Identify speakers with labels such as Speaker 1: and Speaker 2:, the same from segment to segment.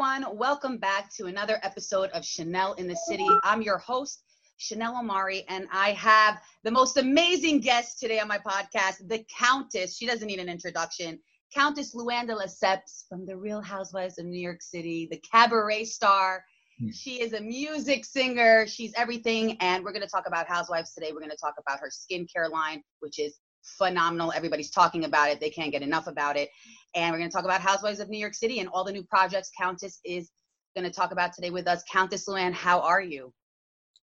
Speaker 1: everyone, welcome back to another episode of Chanel in the City. I'm your host, Chanel Omari, and I have the most amazing guest today on my podcast, the Countess. She doesn't need an introduction. Countess Luann de Lesseps from the Real Housewives of New York City, the cabaret star.
Speaker 2: Hmm.
Speaker 1: She is a music singer. She's everything. And we're going to talk about Housewives today. We're going to talk about her skincare line, which is phenomenal. Everybody's talking about it. They can't get enough about it. And we're going to talk about Housewives of New York City and all the new projects Countess is going to talk about today with us. Countess Luann, how are you?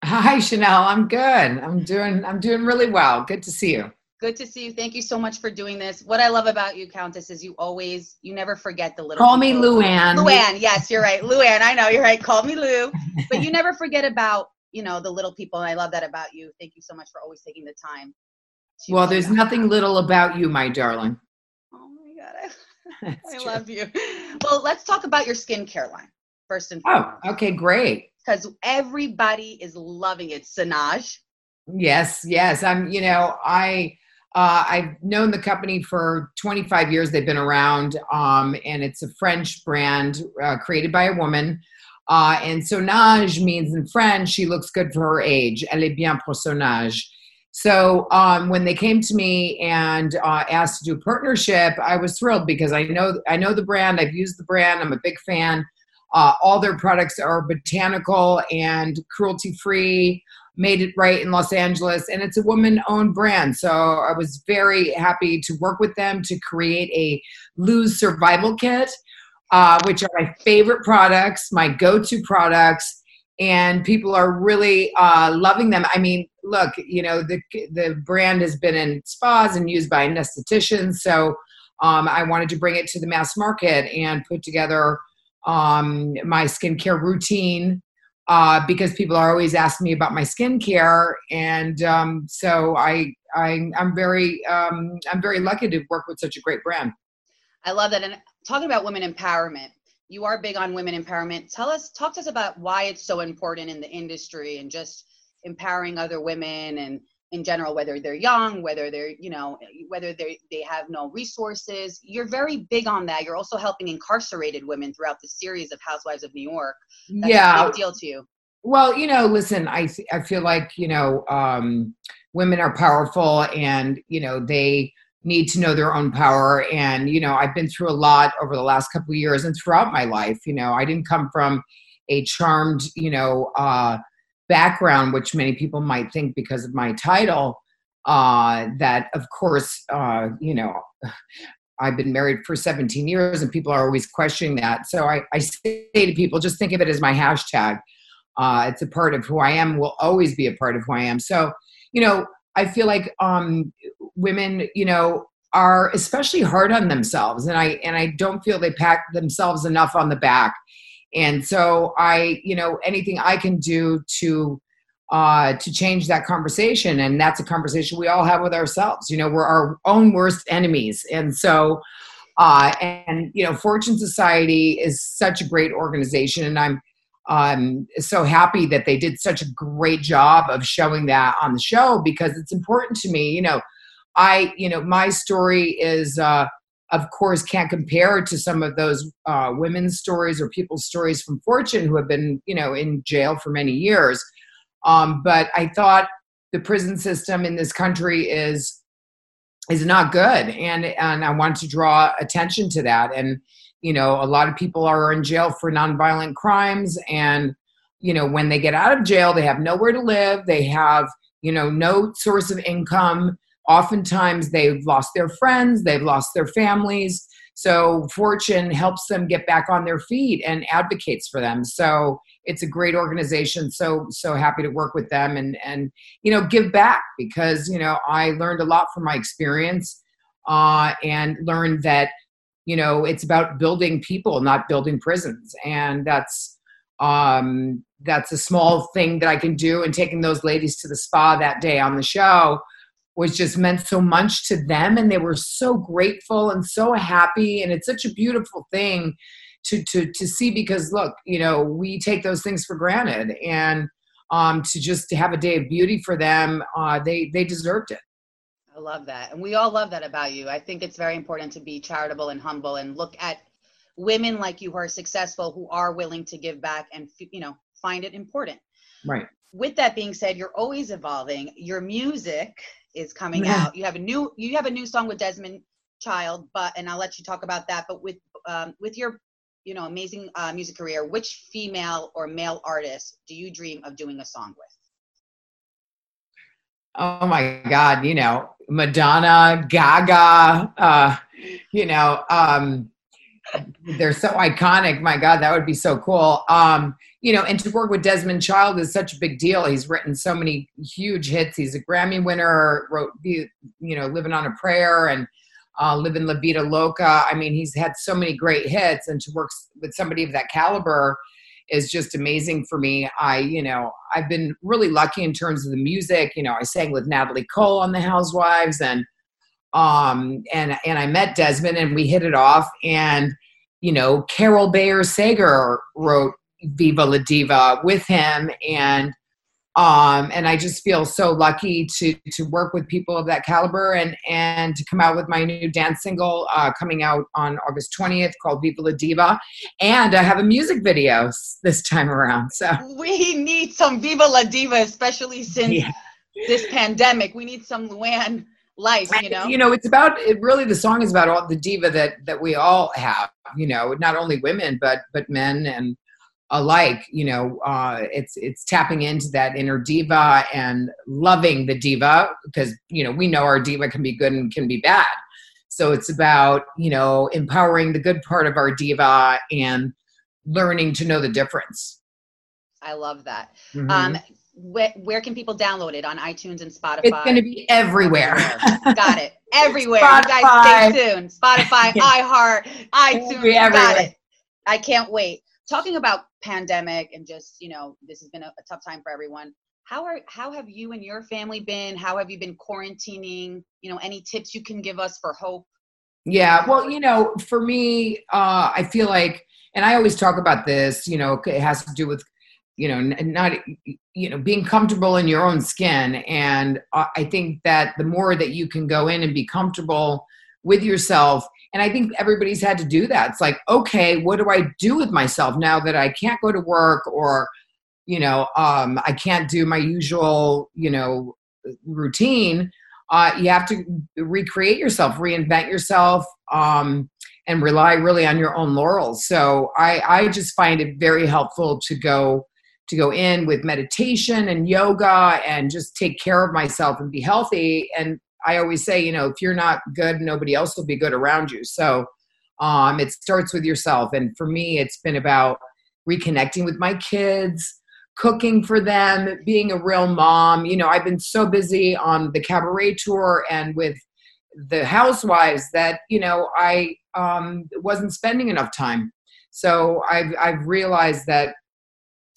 Speaker 2: Hi, Chanel. I'm good. I'm doing. I'm doing really well. Good to see you.
Speaker 1: Good to see you. Thank you so much for doing this. What I love about you, Countess, is you always, you never forget the little.
Speaker 2: Call me
Speaker 1: people.
Speaker 2: Luann.
Speaker 1: Luann, yes, you're right. Luann, I know you're right. Call me Lou. But you never forget about, you know, the little people. And I love that about you. Thank you so much for always taking the time.
Speaker 2: Well, there's nothing little about you, my darling.
Speaker 1: Oh my God. I, I
Speaker 2: true.
Speaker 1: love you. Well, let's talk about your skincare line first and
Speaker 2: Oh, okay, great.
Speaker 1: Because everybody is loving it. Sonage.
Speaker 2: Yes, yes. I'm. You know, I. Uh, I've known the company for 25 years. They've been around, um, and it's a French brand uh, created by a woman. Uh, and sonage means in French, she looks good for her age. Elle est bien pour son âge. So um, when they came to me and uh, asked to do a partnership, I was thrilled because I know I know the brand. I've used the brand. I'm a big fan. Uh, all their products are botanical and cruelty free. Made it right in Los Angeles, and it's a woman-owned brand. So I was very happy to work with them to create a lose survival kit, uh, which are my favorite products, my go-to products and people are really uh, loving them. I mean, look, you know, the the brand has been in spas and used by anestheticians, so um, I wanted to bring it to the mass market and put together um, my skincare routine uh, because people are always asking me about my skincare, and um, so I, I I'm very um, I'm very lucky to work with such a great brand.
Speaker 1: I love that. And talking about women empowerment, you are big on women empowerment. Tell us, talk to us about why it's so important in the industry and just empowering other women and in general, whether they're young, whether they're, you know, whether they they have no resources. You're very big on that. You're also helping incarcerated women throughout the series of Housewives of New York. That's
Speaker 2: yeah,
Speaker 1: a big deal to you.
Speaker 2: Well, you know, listen, I I feel like you know, um, women are powerful, and you know they need to know their own power. And you know, I've been through a lot over the last couple of years and throughout my life. You know, I didn't come from a charmed, you know, uh, background, which many people might think because of my title. Uh, that, of course, uh, you know. I've been married for 17 years and people are always questioning that. So I, I say to people, just think of it as my hashtag uh, it's a part of who I am, will always be a part of who I am. So, you know, I feel like um, women, you know, are especially hard on themselves, and I and I don't feel they pat themselves enough on the back. And so, I, you know, anything I can do to uh, to change that conversation, and that's a conversation we all have with ourselves. You know, we're our own worst enemies, and so. Uh, and you know, Fortune Society is such a great organization, and I'm um, so happy that they did such a great job of showing that on the show because it's important to me. You know, I, you know, my story is, uh, of course, can't compare to some of those uh, women's stories or people's stories from Fortune who have been, you know, in jail for many years. Um, but I thought the prison system in this country is is not good, and and I want to draw attention to that. And you know, a lot of people are in jail for nonviolent crimes, and you know, when they get out of jail, they have nowhere to live. They have you know no source of income. Oftentimes, they've lost their friends, they've lost their families. So Fortune helps them get back on their feet and advocates for them. So it's a great organization. So so happy to work with them and and you know give back because you know I learned a lot from my experience uh, and learned that you know it's about building people, not building prisons, and that's um, that's a small thing that I can do. And taking those ladies to the spa that day on the show was just meant so much to them and they were so grateful and so happy and it's such a beautiful thing to to to see because look you know we take those things for granted and um to just to have a day of beauty for them uh they they deserved it.
Speaker 1: I love that and we all love that about you. I think it's very important to be charitable and humble and look at women like you who are successful who are willing to give back and you know find it important.
Speaker 2: Right.
Speaker 1: With that being said you're always evolving. Your music is coming yeah. out. You have a new you have a new song with Desmond Child, but and I'll let you talk about that. But with um, with your you know amazing uh, music career, which female or male artist do you dream of doing a song with?
Speaker 2: Oh my God, you know Madonna, Gaga, uh, you know. Um, they're so iconic. My God, that would be so cool. Um, you know, and to work with Desmond Child is such a big deal. He's written so many huge hits. He's a Grammy winner. Wrote you know, "Living on a Prayer" and uh, "Living La Vida Loca." I mean, he's had so many great hits, and to work with somebody of that caliber is just amazing for me. I, you know, I've been really lucky in terms of the music. You know, I sang with Natalie Cole on The Housewives, and um, and and I met Desmond, and we hit it off, and you know, Carol Bayer Sager wrote Viva La Diva with him and um, and I just feel so lucky to to work with people of that caliber and and to come out with my new dance single uh, coming out on August 20th called Viva La Diva, and I have a music video this time around. So
Speaker 1: we need some Viva La Diva, especially since yeah. this pandemic. We need some Luann life you know?
Speaker 2: you know it's about it really the song is about all the diva that that we all have you know not only women but but men and alike you know uh it's it's tapping into that inner diva and loving the diva because you know we know our diva can be good and can be bad. So it's about you know empowering the good part of our diva and learning to know the difference.
Speaker 1: I love that. Mm-hmm. um where, where can people download it on iTunes and Spotify?
Speaker 2: It's going to be everywhere.
Speaker 1: got it. Everywhere. Spotify. You guys stay tuned. Spotify, iHeart, iTunes. Got it. I can't wait. Talking about pandemic and just, you know, this has been a, a tough time for everyone. How are how have you and your family been? How have you been quarantining? You know, any tips you can give us for hope?
Speaker 2: Yeah, well, you know, for me, uh, I feel like, and I always talk about this. You know, it has to do with you know not you know being comfortable in your own skin. And i think that the more that you can go in and be comfortable with yourself and i think everybody's had to do that. It's like okay what do i do with myself now that i can't go to work or you know um, i can't do my usual you know routine uh, you have to recreate yourself reinvent yourself um, and rely really on your own laurels. So i i just find it very helpful to go to go in with meditation and yoga and just take care of myself and be healthy. And I always say, you know, if you're not good, nobody else will be good around you. So um, it starts with yourself. And for me, it's been about reconnecting with my kids, cooking for them, being a real mom. You know, I've been so busy on the cabaret tour and with the housewives that, you know, I um, wasn't spending enough time. So I've, I've realized that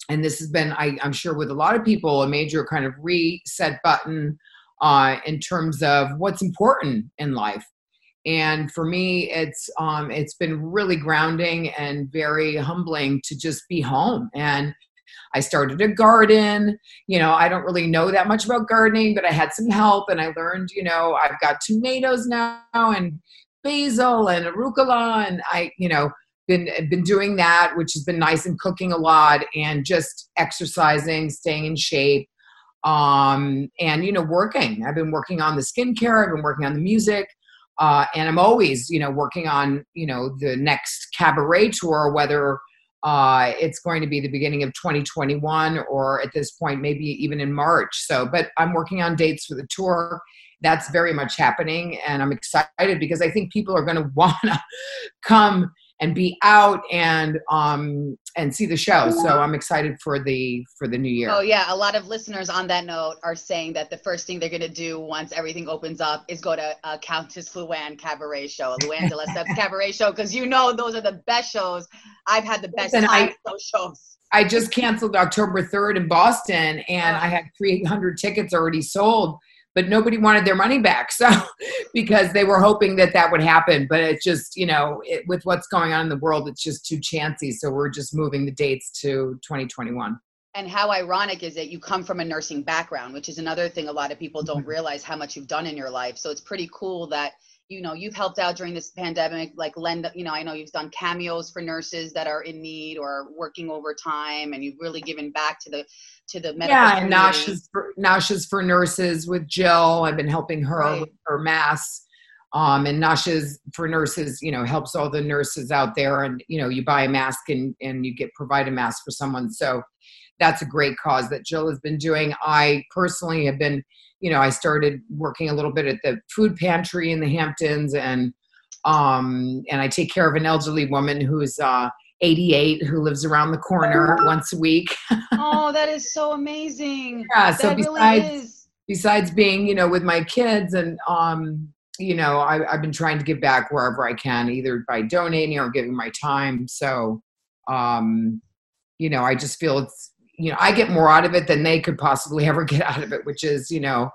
Speaker 2: and this has been I, am sure with a lot of people a major kind of reset button uh, in terms of what's important in life. And for me it's um, it's been really grounding and very humbling to just be home. And i started a garden. You know i don't really know that much about gardening but i had some help and i learned you know i've got tomatoes now and basil and arugula and i you know been been doing that, which has been nice and cooking a lot and just exercising, staying in shape, um, and you know working. I've been working on the skincare. I've been working on the music, uh, and I'm always you know working on you know the next cabaret tour, whether uh, it's going to be the beginning of 2021 or at this point maybe even in March. So, but I'm working on dates for the tour. that's very much happening and i'm excited because i think people are going to want to come and be out and um and see the show. So i'm excited for the for the new year.
Speaker 1: Oh yeah. A lot of listeners on that note are saying that the first thing they're going to do once everything opens up is go to a countess luann cabaret show luann de lesseps cabaret show because you know those are the best shows. I've had the best Listen, time I, those shows.
Speaker 2: I just canceled October 3rd in Boston and I had 300 tickets already sold but nobody wanted their money back. So because they were hoping that that would happen, but it's just you know it, with what's going on in the world, it's just too chancy. So we're just moving the dates to 2021.
Speaker 1: And how ironic is it? You come from a nursing background, which is another thing a lot of people don't mm-hmm. realize how much you've done in your life. So it's pretty cool that you know you've helped out during this pandemic like lend you know i know you've done cameos for nurses that are in need or working overtime and you've really given back to the to the medical
Speaker 2: yeah and now she's for now for nurses with jill i've been helping her right. with her mass um, and Nasha's for nurses, you know, helps all the nurses out there. And, you know, you buy a mask and, and you get provide a mask for someone. So that's a great cause that Jill has been doing. I personally have been you know, I started working a little bit at the food pantry in the Hamptons and um and I take care of an elderly woman who's uh 88 who lives around the corner once a week.
Speaker 1: oh, that is so amazing.
Speaker 2: Yeah, so that besides really besides being, you know, with my kids and um you know, I, I've been trying to give back wherever I can, either by donating or giving my time. So, um, you know, I just feel it's you know, I get more out of it than they could possibly ever get out of it, which is, you know,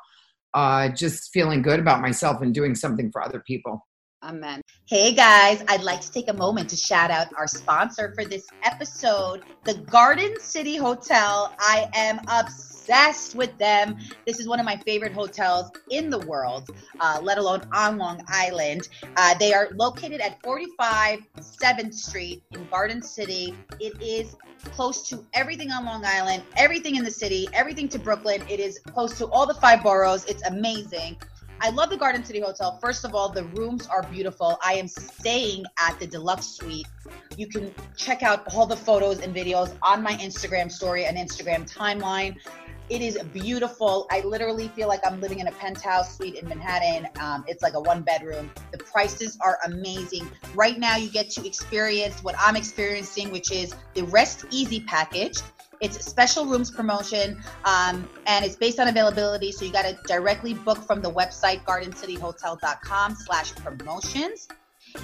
Speaker 2: uh, just feeling good about myself and doing something for other people.
Speaker 1: Amen. Hey guys, I'd like to take a moment to shout out our sponsor for this episode, the Garden City Hotel. I am obsessed with them. This is one of my favorite hotels in the world, uh, let alone on Long Island. Uh, they are located at 45 7th Street in Garden City. It is close to everything on Long Island, everything in the city, everything to Brooklyn. It is close to all the five boroughs. It's amazing. I love the Garden City Hotel. First of all, the rooms are beautiful. I am staying at the deluxe suite. You can check out all the photos and videos on my Instagram story and Instagram timeline. It is beautiful. I literally feel like I'm living in a penthouse suite in Manhattan. Um, it's like a one bedroom. The prices are amazing. Right now, you get to experience what I'm experiencing, which is the Rest Easy package. It's special rooms promotion, um, and it's based on availability. So you got to directly book from the website gardencityhotel.com slash promotions.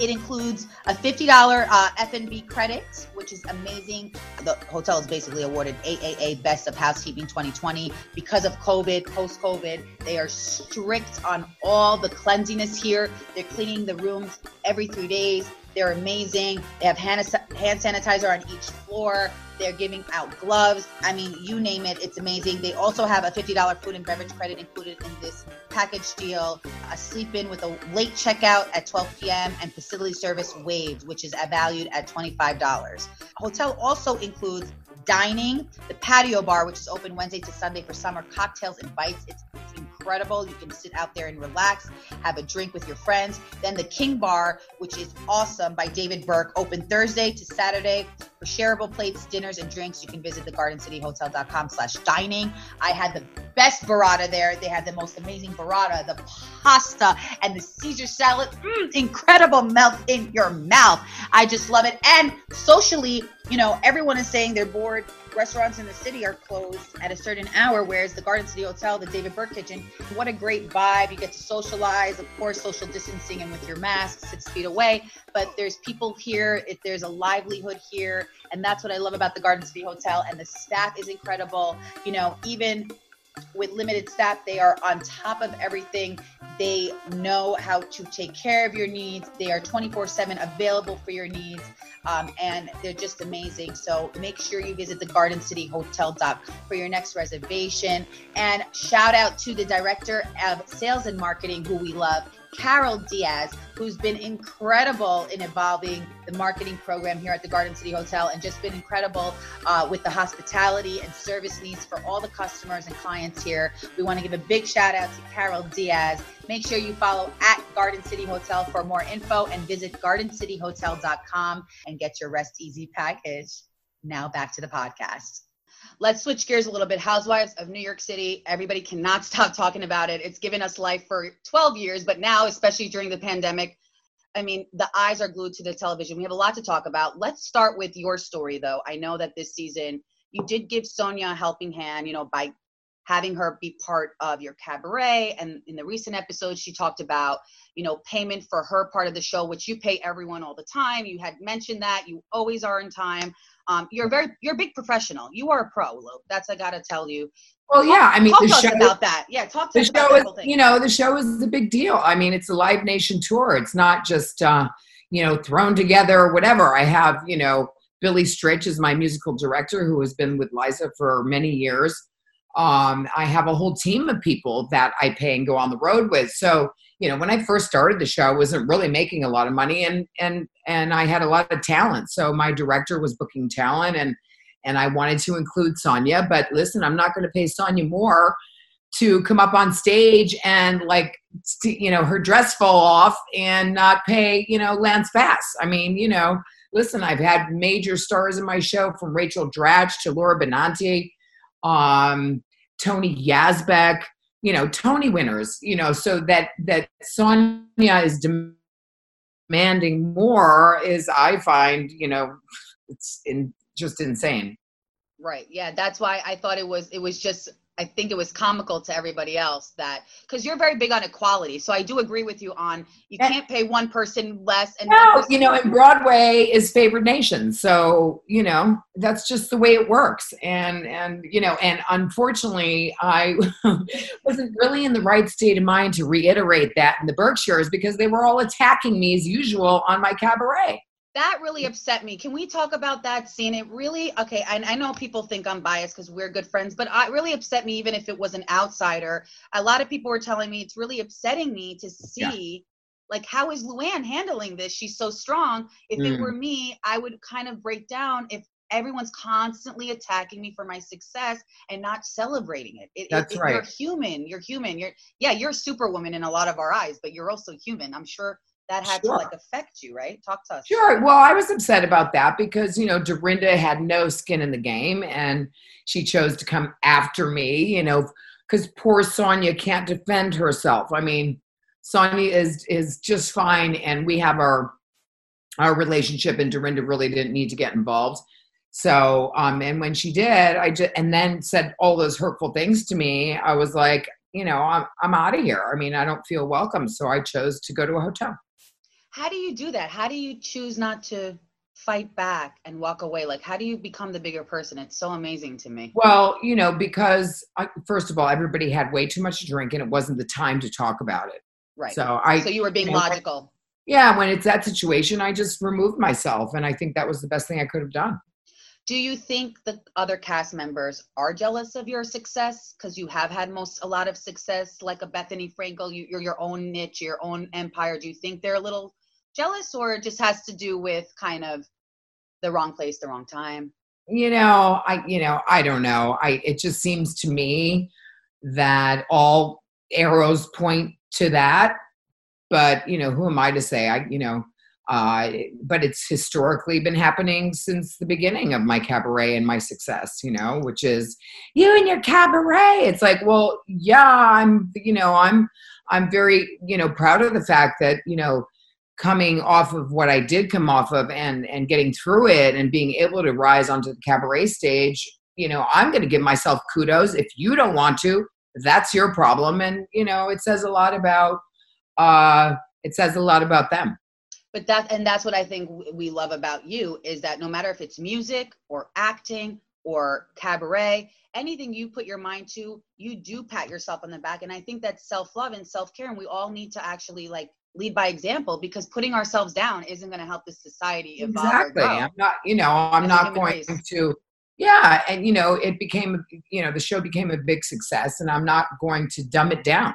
Speaker 1: It includes a $50 uh, F&B credit, which is amazing. The hotel is basically awarded AAA Best of Housekeeping 2020 because of COVID, post-COVID. They are strict on all the cleanliness here. They're cleaning the rooms every three days. They're amazing. They have hand sanitizer on each floor. They're giving out gloves. I mean, you name it, it's amazing. They also have a $50 food and beverage credit included in this package deal, a sleep in with a late checkout at 12 p.m., and facility service waived, which is valued at $25. Hotel also includes dining, the patio bar, which is open Wednesday to Sunday for summer cocktails and bites. It's, incredible. You can sit out there and relax, have a drink with your friends. Then the King Bar, which is awesome by David Burke, open Thursday to Saturday for shareable plates, dinners, and drinks. You can visit the gardencityhotel.com slash dining. I had the best burrata there. They had the most amazing burrata, the pasta, and the Caesar salad. Mm, incredible melt in your mouth. I just love it. And socially, you know, everyone is saying they're bored restaurants in the city are closed at a certain hour, whereas the Garden City Hotel, the David Burke Kitchen, what a great vibe. You get to socialize, of course, social distancing and with your mask six feet away. But there's people here, if there's a livelihood here. And that's what I love about the Garden City Hotel. And the staff is incredible. You know, even with limited staff, they are on top of everything. They know how to take care of your needs. They are 24 7 available for your needs um, and they're just amazing. So make sure you visit the Garden City GardenCityHotel.com for your next reservation. And shout out to the director of sales and marketing, who we love, Carol Diaz, who's been incredible in evolving the marketing program here at the Garden City Hotel and just been incredible uh, with the hospitality and service needs for all the customers and clients here. We want to give a big shout out to Carol Diaz. Make sure you follow at Garden City Hotel for more info and visit gardencityhotel.com and get your Rest Easy package. Now back to the podcast. Let's switch gears a little bit. Housewives of New York City. Everybody cannot stop talking about it. It's given us life for 12 years, but now, especially during the pandemic, I mean, the eyes are glued to the television. We have a lot to talk about. Let's start with your story, though. I know that this season you did give Sonja a helping hand, you know, by having her be part of your cabaret. And in the recent episode, she talked about, you know, payment for her part of the show, which you pay everyone all the time. You had mentioned that you always are in time. Um, you're very, you're a big professional. You are a pro, Lo. That's I gotta tell you.
Speaker 2: Well, talk, yeah, I mean,
Speaker 1: talk the show about that. Yeah, talk to
Speaker 2: the show is, you know, the show is a big deal. I mean, it's a Live Nation tour. It's not just, uh, you know, thrown together or whatever. I have, you know, Billy Stritch is my musical director who has been with Liza for many years. Um, I have a whole team of people that I pay and go on the road with. So, you know, when I first started the show, I wasn't really making a lot of money and and and I had a lot of talent. So my director was booking talent and and I wanted to include sonja but listen, I'm not going to pay sonja more to come up on stage and like you know her dress fall off and not pay you know Lance Bass. I mean, you know, listen, I've had major stars in my show from Rachel Dratch to Laura Benanti, um, Tony Yazbeck, you know, Tony winners, you know, so that that Sonja is demanding more is I find, you know, it's in just insane.
Speaker 1: Right. Yeah, that's why I thought it was it was just I think it was comical to everybody else that because you're very big on equality. So I do agree with you on you can't pay one person less and
Speaker 2: no, you know, and Broadway is favored nation. So, you know, that's just the way it works. And and you know, and unfortunately I wasn't really in the right state of mind to reiterate that in the Berkshires because they were all attacking me as usual on my cabaret
Speaker 1: that really upset me. Can we talk about that scene? It really okay. I, I know people think I'm biased because we're good friends, but it really upset me even if it was an outsider. A lot of people were telling me it's really upsetting me to see. Yeah. Like, how is Luann handling this? She's so strong. If mm. it were me, I would kind of break down if everyone's constantly attacking me for my success and not celebrating it. it
Speaker 2: That's
Speaker 1: it,
Speaker 2: right.
Speaker 1: You're human. You're human. You're yeah. You're a superwoman in a lot of our eyes, but you're also human. I'm sure that had sure. to like affect you, right? Talk to us.
Speaker 2: Sure. Well, I was upset about that because, you know, Dorinda had no skin in the game and she chose to come after me, you know, because poor Sonja can't defend herself. I mean, Sonja is is just fine and we have our our relationship and Dorinda really didn't need to get involved. So, um, and when she did, I just and then said all those hurtful things to me, I was like, you know, I'm I'm out of here. I mean, I don't feel welcome. So I chose to go to a hotel
Speaker 1: how do you do that? How do you choose not to fight back and walk away? Like how do you become the bigger person? It's so amazing to me.
Speaker 2: Well you know because I, first of all everybody had way too much to drink and it wasn't the time to talk about it.
Speaker 1: Right.
Speaker 2: So i
Speaker 1: so you were being you know, logical.
Speaker 2: Yeah when it's that situation i just removed myself and i think that was the best thing i could have done.
Speaker 1: Do you think the other cast members are jealous of your success? Because you have had most a lot of success like a Bethenny frankel you, you're your own niche your own empire. Do you think they're a little jealous or it just has to do with kind of the wrong place, the wrong time?
Speaker 2: You know, I you know, I don't know. I it just seems to me that all arrows point to that. But, you know, who am I to say? I, you know, uh, but it's historically been happening since the beginning of my cabaret and my success, you know, which is you and your cabaret. It's like, well, yeah, I'm, you know, I'm, I'm very, you know, proud of the fact that, you know, coming off of what I did come off of and and getting through it and being able to rise onto the cabaret stage, you know, I'm going to give myself kudos. If you don't want to, that's your problem and you know, it says a lot about uh it says a lot about them.
Speaker 1: But that and that's what I think we love about you is that no matter if it's music or acting or cabaret, anything you put your mind to, you do pat yourself on the back and I think that's self-love and self-care and we all need to actually like lead by example because putting ourselves down isn't going to help the society evolve.
Speaker 2: Exactly. I'm not, you know, I'm not going race. to, yeah. And, you know, it became, you know, the show became a big success and I'm not going to dumb it down.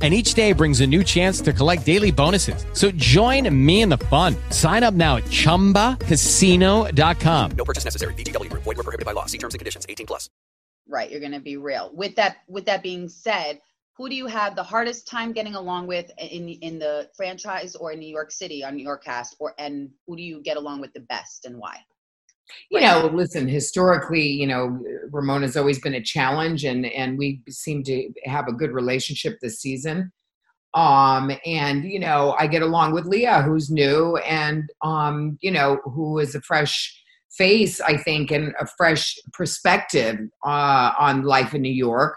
Speaker 3: and each day brings a new chance to collect daily bonuses. So join me in the fun. Sign up now at ChumbaCasino.com.
Speaker 4: No purchase necessary. VGW. Void were prohibited by law. See terms and conditions. 18 plus.
Speaker 1: Right, you're going to be real. With that, with that being said, who do you have the hardest time getting along with in in the franchise or in New York City on your cast, or and who do you get along with the best and why?
Speaker 2: You know listen historically you know ramona's always been a challenge and and we seem to have a good relationship this season. Um and you know i get along with leah who's new and um you know who is a fresh face i think and a fresh perspective uh on life in new york.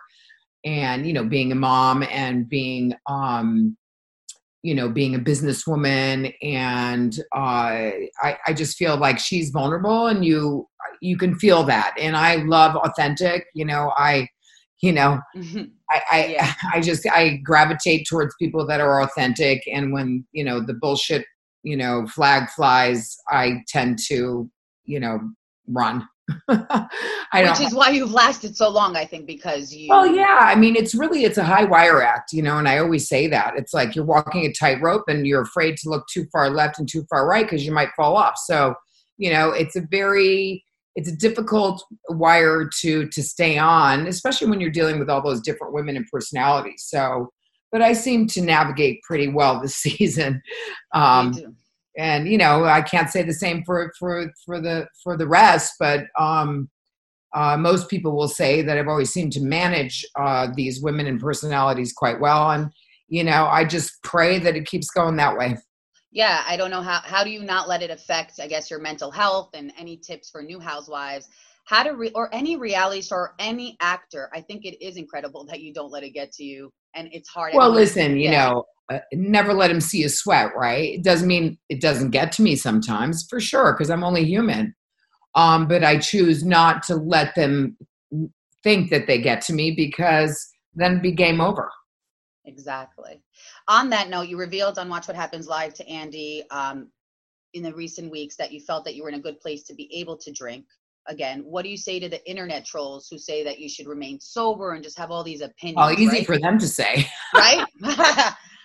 Speaker 2: And you know being a mom and being um you know being a businesswoman and uh, I, I just feel like she's vulnerable and you you can feel that and i love authentic you know i you know mm-hmm. i I, yeah. I just i gravitate towards people that are authentic and when you know the bullshit you know flag flies i tend to you know run
Speaker 1: Which is why you've lasted so long, I think, because you.
Speaker 2: Well, yeah. I mean, it's really it's a high wire act, you know, and I always say that it's like you're walking a tightrope and you're afraid to look too far left and too far right because you might fall off. So, you know, it's a very it's a difficult wire to to stay on, especially when you're dealing with all those different women and personalities. So, but I seem to navigate pretty well this season. Um, and you know i can't say the same for for for the for the rest but um uh, most people will say that i've always seemed to manage uh, these women and personalities quite well. And you know i just pray that it keeps going that way.
Speaker 1: Yeah i don't know how how do you not let it affect i guess your mental health and any tips for new housewives? How to re- or any reality star or any actor i think it is incredible that you don't let it get to you and it's hard
Speaker 2: well listen you know uh, never let him see you sweat, right? It doesn't mean it doesn't get to me sometimes, for sure, because I'm only human. Um, but I choose not to let them think that they get to me because then be game over.
Speaker 1: Exactly. On that note, you revealed on Watch What Happens Live to Andy um, in the recent weeks that you felt that you were in a good place to be able to drink again. What do you say to the internet trolls who say that you should remain sober and just have all these opinions?
Speaker 2: Oh, easy
Speaker 1: right?
Speaker 2: for them to say.
Speaker 1: right?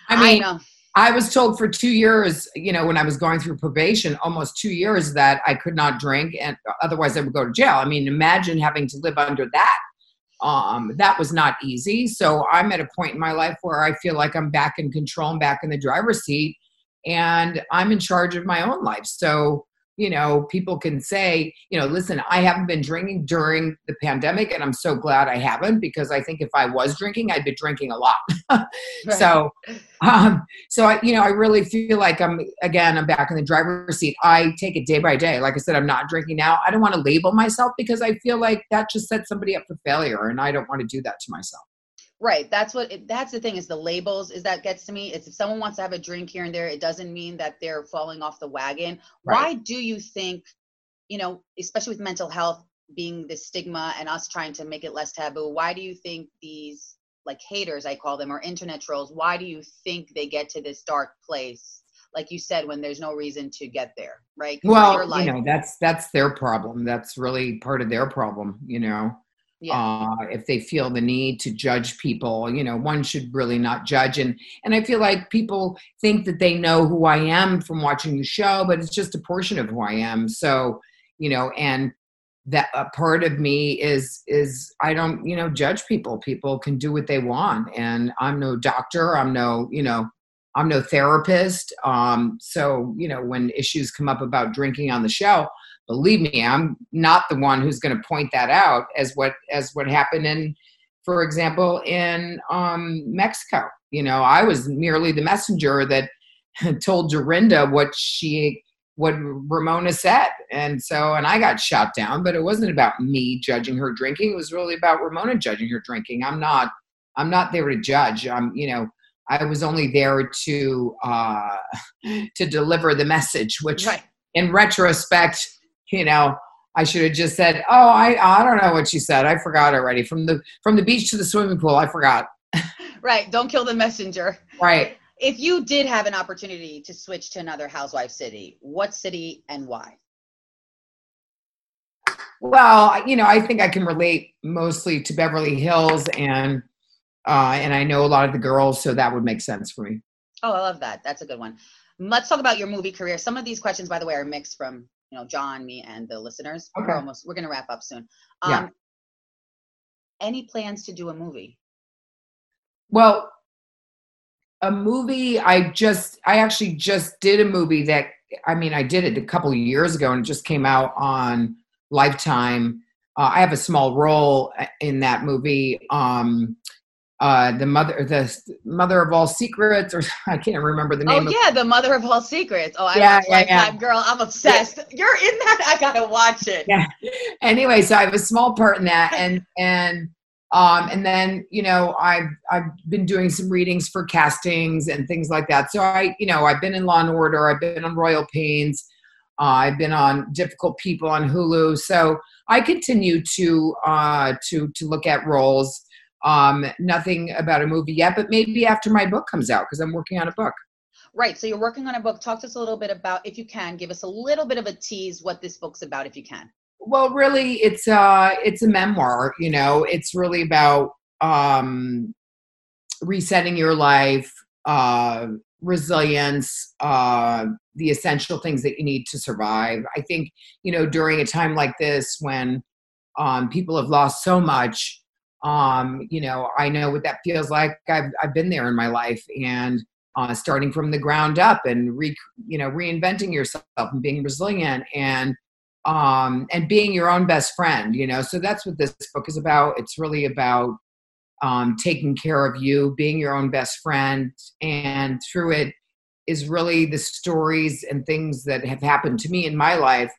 Speaker 2: I mean, I, I, was told for two years, you know, when I was going through probation, almost two years, that I could not drink, and otherwise I would go to jail. I mean, imagine having to live under that. Um, that was not easy. So I'm at a point in my life where I feel like I'm back in control, and back in the driver's seat, and I'm in charge of my own life. So you know, people can say, you know, listen, I haven't been drinking during the pandemic, and I'm so glad I haven't because I think if I was drinking, I'd be drinking a lot. So, um, so I, you know, I really feel like I'm again, I'm back in the driver's seat. I take it day by day. Like I said, I'm not drinking now. I don't want to label myself because I feel like that just sets somebody up for failure, and I don't want to do that to myself.
Speaker 1: Right. That's what it, that's the thing is the labels is that gets to me. It's if someone wants to have a drink here and there, it doesn't mean that they're falling off the wagon. Right. Why do you think, you know, especially with mental health being the stigma and us trying to make it less taboo, why do you think these like haters I call them or internet trolls, why do you think they get to this dark place? Like you said, when there's no reason to get there, right?
Speaker 2: Well, you know, that's that's their problem. That's really part of their problem, you know yeah. uh, if they feel the need to judge people you know one should really not judge. And and i feel like people think that they know who i am from watching the show but it's just a portion of who i am. So you know and that a part of me is is i don't you know judge people. People can do what they want. And i'm no doctor. I'm no you know i'm no therapist. Um so you know when issues come up about drinking on the show believe me i'm not the one who's going to point that out as what as what happened in for example in um, mexico. You know i was merely the messenger that told dorinda what she what ramona said. And so and i got shot down but it wasn't about me judging her drinking. It was really about ramona judging her drinking. I'm not i'm not there to judge. I'm you know I was only there to uh, to deliver the message, which
Speaker 1: Right.
Speaker 2: in retrospect, you know, I should have just said, "Oh, I I don't know what she said. I forgot already." From the from the beach to the swimming pool, I forgot.
Speaker 1: Right. Don't kill the messenger.
Speaker 2: Right.
Speaker 1: If you did have an opportunity to switch to another housewife city, what city and why?
Speaker 2: Well, you know, I think I can relate mostly to Beverly Hills and uh, and I know a lot of the girls, so that would make sense for me.
Speaker 1: Oh, I love that. That's a good one. Let's talk about your movie career. Some of these questions, by the way, are mixed from you know John, me, and the listeners.
Speaker 2: Okay.
Speaker 1: We're almost we're gonna wrap up soon. Um,
Speaker 2: Yeah.
Speaker 1: Any plans to do a movie?
Speaker 2: Well, a movie I just I actually just did a movie that I mean I did it a couple of years ago and it just came out on Lifetime. Uh, I have a small role uh, in that movie. Um, uh, the mother, the mother of all secrets, or I can't remember the
Speaker 1: Oh
Speaker 2: name. of
Speaker 1: yeah, the mother of all secrets. Oh, I
Speaker 2: Yeah, yeah, yeah.
Speaker 1: Lifetime, girl. I'm obsessed. You're in that. I gotta watch it.
Speaker 2: Yeah. anyway, so I have a small part in that, and and um, and then you know I've I've been doing some readings for castings and things like that. So I you know I've been in Law and Order, I've been on Royal Pains, uh, I've been on Difficult People on Hulu. So I continue to uh, to to look at roles. Um, nothing about a movie yet, but maybe after my book comes out because I'm working on a book.
Speaker 1: Right. So you're working on a book. Talk to us a little bit about, if you can, give us a little bit of a tease what this book's about, if you can.
Speaker 2: well really it's uh it's a memoir you know it's really about um resetting your life uh resilience uh the essential things that you need to survive i think you know during a time like this when um people have lost so much um you know i know what that feels like. I've i've been there in my life and uh, starting from the ground up and re, you know reinventing yourself and being resilient and um, and being your own best friend you know? So that's what this book is about. It's really about um, taking care of you being your own best friend and through it is really the stories and things that have happened to me in my life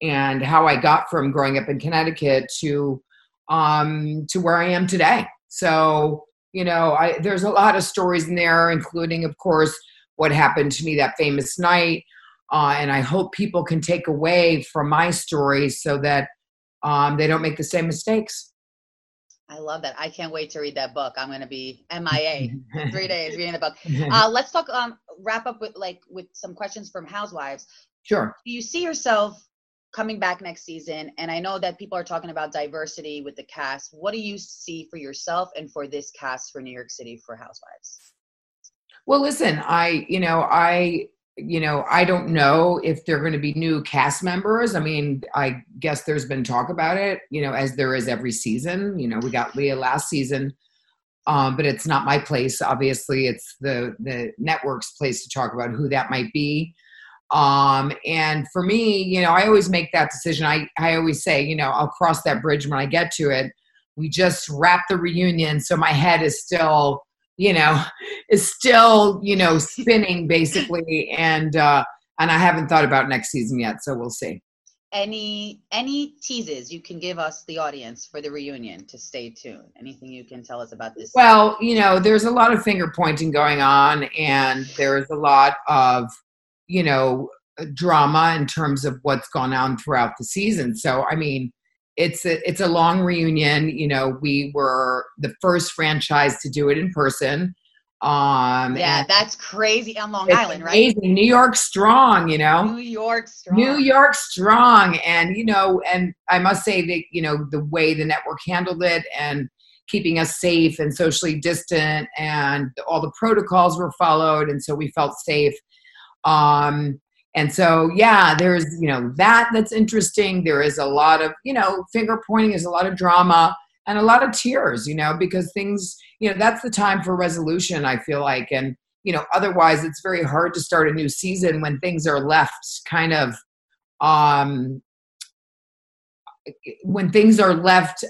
Speaker 2: and how i got from growing up in connecticut to um, to where i am today so you know I, there's a lot of stories in there including of course what happened to me that famous night uh, and I hope people can take away from my story so that um, they don't make the same mistakes.
Speaker 1: I love that. I can't wait to read that book. I'm going to be MIA three days reading the book. Uh, let's talk, um, wrap up with like with some questions from housewives.
Speaker 2: sure.
Speaker 1: Do you see yourself coming back next season? And I know that people are talking about diversity with the cast. What do you see for yourself and for this cast for New York City for Housewives?
Speaker 2: Well, listen, I, you know, I, you know, I don't know if there are going to be new cast members. I mean, I guess there's been talk about it, you know, as there is every season. You know, we got Leah last season, um, but it's not my place. Obviously, it's the the network's place to talk about who that might be. Um, and for me, you know, I always make that decision. I I always say, you know, I'll cross that bridge when I get to it. We just wrapped the reunion, so my head is still you know is still you know spinning basically and uh and i haven't thought about next season yet so we'll see
Speaker 1: Any any teases you can give us the audience for the reunion to stay tuned? Anything you can tell us about this?
Speaker 2: well you know there's a lot of finger pointing going on and there's a lot of you know drama in terms of what's gone on throughout the season so i mean it's a, it's a long reunion you know we were the first franchise to do it in person um
Speaker 1: yeah, that's crazy on Long Island, right?
Speaker 2: amazing. new york strong you know
Speaker 1: New York strong.
Speaker 2: New York strong. And, you know, and I must say that, you know, the way the network handled it and keeping us safe and socially distant and all the protocols were followed. And so we felt safe. Um, and so, yeah, there's, you know, that that's interesting. There is a lot of, you know, finger pointing, there's a lot of drama and a lot of tears, you know, because things, you know, that's the time for resolution, I feel like. And, you know, otherwise it's very hard to start a new season when things are left kind of um when things are left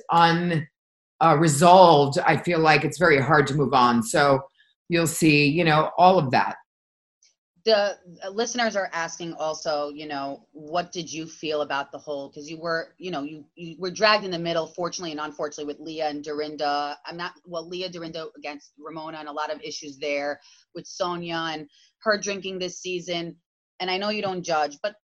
Speaker 2: unresolved, uh, i feel like it's very hard to move on so you'll see you know all of that
Speaker 1: the uh, listeners are asking also, you know, what did you feel about the whole? Because you were, you know, you you were dragged in the middle, fortunately and unfortunately, with Leah and Dorinda. I'm not well, Leah Dorinda against Ramona, and a lot of issues there with Sonja and her drinking this season. And I know you don't judge, but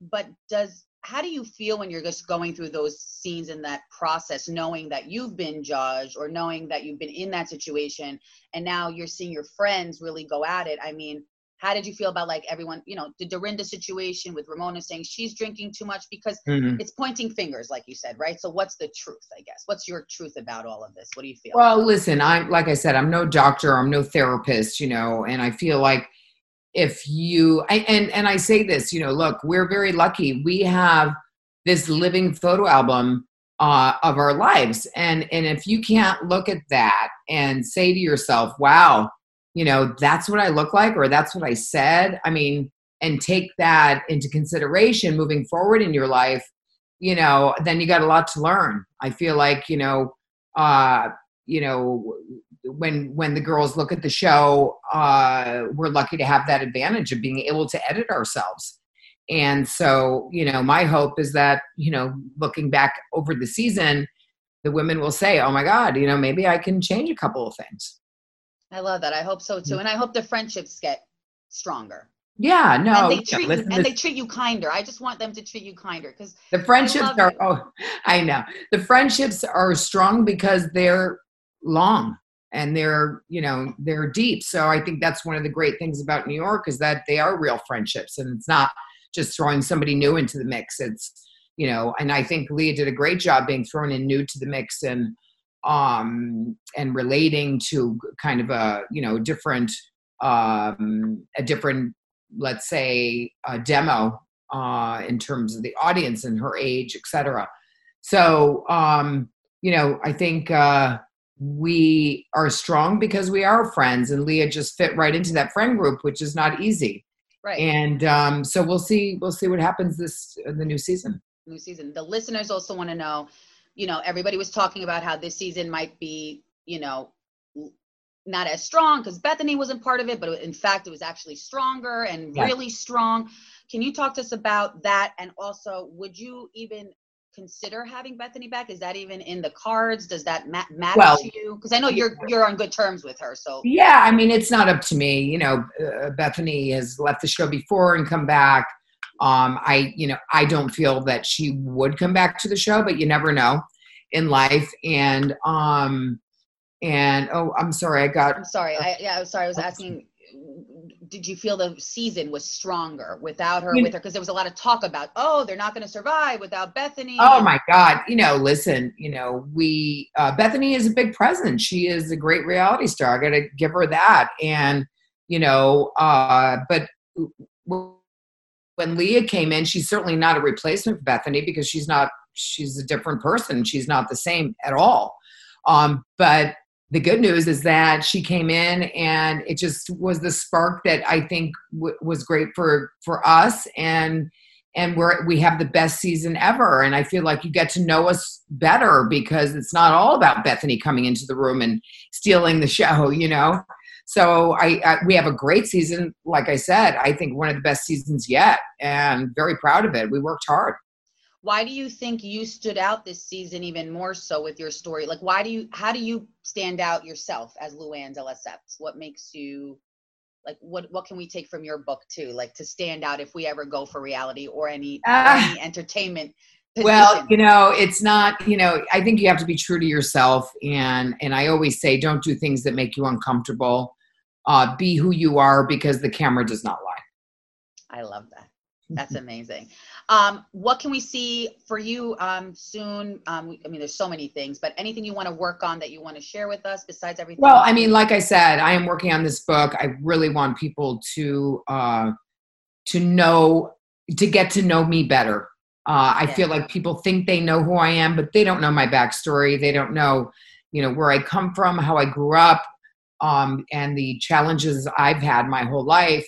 Speaker 1: but does how do you feel when you're just going through those scenes in that process knowing that you've been judged or knowing that you've been in that situation and now you're seeing your friends really go at it i mean how did you feel about like everyone you know the dorinda situation with ramona saying she's drinking too much? Because
Speaker 2: Mhm.
Speaker 1: it's pointing fingers like you said right? So what's the truth i guess? What's your truth about all of this? What do you feel?
Speaker 2: Well, listen, I'm like I said, I'm no doctor, I'm no therapist, you know, and I feel like if you I, and and I say this, you know, look, we're very lucky. We have this living photo album uh, of our lives, and and if you can't look at that and say to yourself, "Wow, you know, that's what I look like," or "That's what I said," I mean, and take that into consideration moving forward in your life, you know, then you got a lot to learn. I feel like you know. Uh, you know when when the girls look at the show uh we're lucky to have that advantage of being able to edit ourselves and so you know my hope is that you know looking back over the season the women will say oh my god you know maybe i can change a couple of things
Speaker 1: i love that. I hope so
Speaker 2: Mm.
Speaker 1: too and i hope the friendships get stronger.
Speaker 2: Yeah no
Speaker 1: and they
Speaker 2: yeah,
Speaker 1: treat you and they treat you kinder. I just want them to treat you kinder because
Speaker 2: the friendships are
Speaker 1: it.
Speaker 2: oh i know. The friendships are strong because they're long and they're you know they're deep. So i think that's one of the great things about new york is that they are real friendships and it's not just throwing somebody new into the mix. It's you know and i think leah did a great job being thrown in new to the mix and um and relating to kind of a you know different um a different let's say a demo uh in terms of the audience and her age etc so um you know i think uh we are strong because we are friends and leah just fit right into that friend group which is not easy.
Speaker 1: Right.
Speaker 2: And um so we'll see we'll see what happens this uh, the new season.
Speaker 1: New season. The listeners also want to know, you know, everybody was talking about how this season might be, you know, not as strong because Bethenny wasn't part of it, but in fact, it was actually stronger and
Speaker 2: Yeah.
Speaker 1: really strong. Can you talk to us about that? And also, would you even consider having Bethenny back? Is that even in the cards? Does that ma- matter
Speaker 2: Well,
Speaker 1: to you? Because I know you're you're on good terms with her. So
Speaker 2: Yeah, I mean, it's not up to me. You know, uh, Bethenny has left the show before and come back. Um, I, you know, I don't feel that she would come back to the show, but you never know in life. And, um, and oh, I'm sorry, I got
Speaker 1: I'm sorry. I yeah, I'm sorry. I was asking. Did you feel the season was stronger without her? With her, because there was a lot of talk about, oh, they're not going to survive without Bethenny.
Speaker 2: Oh my God! You know, listen. You know, we uh, Bethenny is a big presence. She is a great reality star. I got to give her that. And you know, uh, but when Leah came in, she's certainly not a replacement for Bethenny because she's not. She's a different person. She's not the same at all. Um, but the good news is that she came in and it just was the spark that I think w- was great for for us and and we're we have the best season ever and i feel like you get to know us better because it's not all about bethenny coming into the room and stealing the show you know so I, I we have a great season like i said i think one of the best seasons yet and very proud of it we worked hard
Speaker 1: Why do you think you stood out this season even more so with your story? Like, why do you? How do you stand out yourself as Luann Lesseps? What makes you? Like, what what can we take from your book too? Like to stand out if we ever go for reality or any,
Speaker 2: Ah.
Speaker 1: any entertainment.
Speaker 2: well you know it's not you know i think you have to be true to yourself and and i always say don't do things that make you uncomfortable uh, be who you are because the camera does not lie
Speaker 1: I love that. That's amazing. Um, what can we see for you um, soon? Um, I mean, there's so many things, but anything you want to work on that you want to share with us besides everything?
Speaker 2: Well, I mean, like I said, I am working on this book. I really want people to uh, to know to get to know me better. Uh, I
Speaker 1: Yeah.
Speaker 2: feel like people think they know who I am, but they don't know my backstory. They don't know, you know, where I come from, how I grew up, um, and the challenges I've had my whole life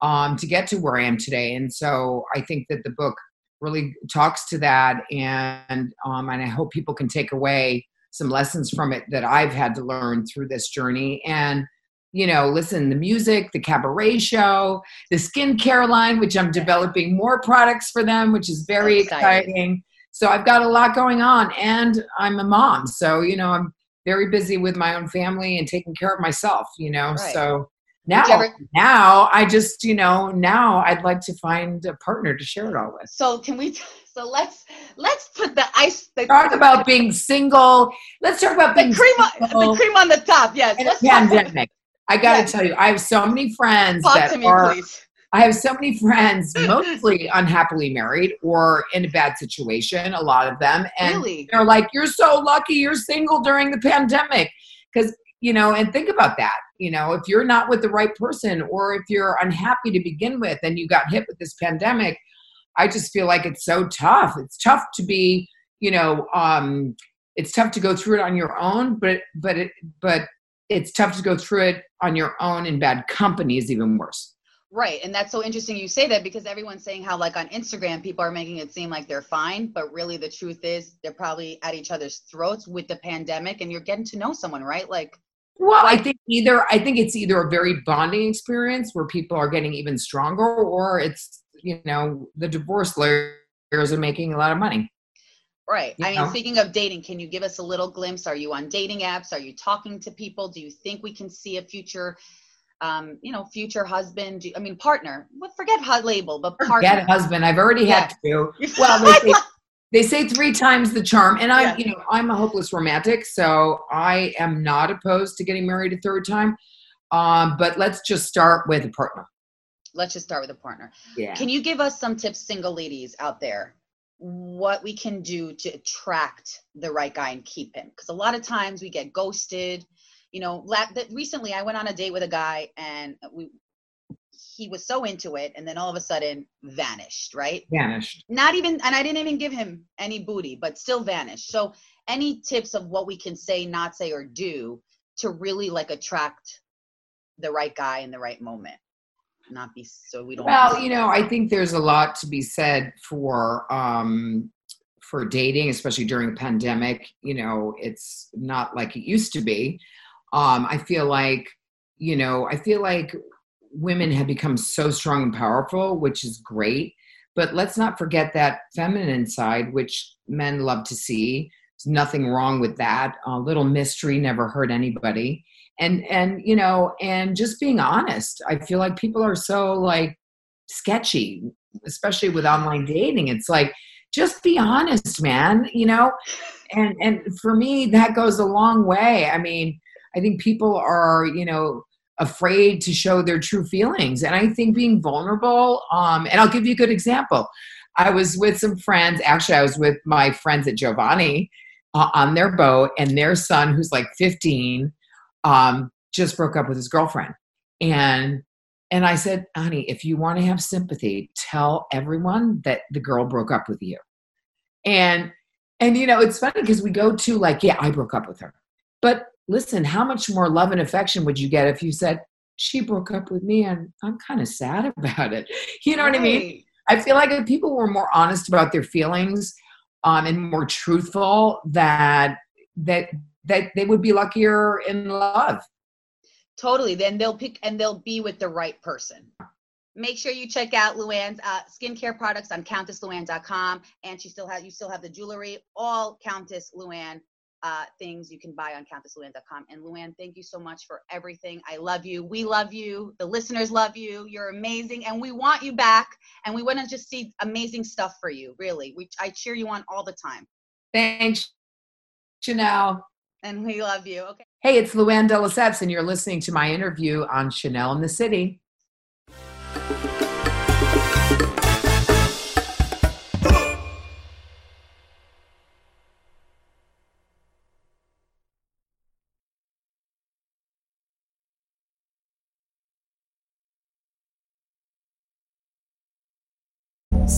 Speaker 2: um, to get to where I am today. And so I think that the book really talks to that, and um, and I hope people can take away some lessons from it that I've had to learn through this journey. And you know, listen, the music, the cabaret show, the skincare line, which I'm developing more products for them, which is very
Speaker 1: Exciting.
Speaker 2: exciting. So I've got a lot going on, and I'm a mom, so you know, I'm very busy with my own family and taking care of myself. You know,
Speaker 1: Right.
Speaker 2: so now,
Speaker 1: Whichever-
Speaker 2: now I just, you know, now I'd like to find a partner to share it all with.
Speaker 1: So can we? So let's let's put the ice. The,
Speaker 2: Talk
Speaker 1: the-
Speaker 2: about being single. Let's talk about
Speaker 1: the
Speaker 2: being
Speaker 1: cream on the cream on the top. Yes. Let's
Speaker 2: pandemic. I got to
Speaker 1: Yes.
Speaker 2: tell you, I have so many friends
Speaker 1: talk
Speaker 2: that
Speaker 1: to me,
Speaker 2: are.
Speaker 1: please.
Speaker 2: I have so many friends, mostly unhappily married or in a bad situation. A lot of them, and
Speaker 1: Really?
Speaker 2: they're like, "You're so lucky. You're single during the pandemic." Because you know, and think about that. You know, if you're not with the right person, or if you're unhappy to begin with, and you got hit with this pandemic, I just feel like it's so tough. It's tough to be, you know, um, it's tough to go through it on your own, but but it but it's tough to go through it on your own in bad company is even worse.
Speaker 1: Right. And that's so interesting you say that because everyone's saying how, like, on Instagram, people are making it seem like they're fine. But really, the truth is, they're probably at each other's throats with the pandemic and you're getting to know someone, right? Like,
Speaker 2: Well, I think either I think it's either a very bonding experience where people are getting even stronger, or it's you know the divorce lawyers are making a lot of money.
Speaker 1: right.
Speaker 2: You
Speaker 1: I mean, speaking of dating, can you give us a little glimpse? Are you on dating apps? Are you talking to people? Do you think we can see a future, um, you know, future husband? I mean, partner. Well, forget hot label, but partner.
Speaker 2: Get a husband. I've already had two. Well, they say, they say three times the charm, and I'm
Speaker 1: Yeah.
Speaker 2: you know I'm a hopeless romantic, so I am not opposed to getting married a third time. Um, but let's just start with a partner.
Speaker 1: Let's just start with a partner.
Speaker 2: Yeah.
Speaker 1: Can you give us some tips, single ladies out there, what we can do to attract the right guy and keep him? Because a lot of times we get ghosted. You know, la- that recently I went on a date with a guy and we he was so into it, and then all of a sudden vanished. Right?
Speaker 2: Vanished.
Speaker 1: Not even, and I didn't even give him any booty, but still vanished. So, any tips of what we can say, not say, or do to really like attract the right guy in the right moment? Not be so we don't.
Speaker 2: Well, you know, I think there's a lot to be said for um, for dating, especially during the pandemic. You know, it's not like it used to be. Um, I feel like, you know, I feel like women have become so strong and powerful, which is great. But let's not forget that feminine side, which men love to see. There's nothing wrong with that. A little mystery never hurt anybody and and you know and just being honest i feel like people are so like sketchy especially with online dating it's like just be honest man you know and and for me that goes a long way i mean i think people are you know afraid to show their true feelings. And i think being vulnerable um and i'll give you a good example. I was with some friends actually i was with my friends at giovanni uh, on their boat and their son who's like 15 um, just broke up with his girlfriend. And and i said honey if you want to have sympathy tell everyone that the girl broke up with you. And and you know it's funny because we go to like yeah i broke up with her. But listen how much more love and affection would you get if you said she broke up with me and i'm kind of sad about it you know what i mean I feel like if people were more honest about their feelings um, and more truthful, that that that they would be luckier in love.
Speaker 1: Totally. Then they'll pick and they'll be with the right person. Make sure you check out Luann's uh, skincare products on CountessLuann.com, and she still has you still have the jewelry, all Countess Luann uh, things you can buy on CountessLuann.com. And Luann, thank you so much for everything. I love you. We love you. The listeners love you. You're amazing, and we want you back. And we want to just see amazing stuff for you. Really, we I cheer you on all the time,
Speaker 2: Thanks, Chanel.
Speaker 1: and we love you. Okay.
Speaker 2: Hey, it's Luann de Lesseps, and you're listening to my interview on Chanel in the City.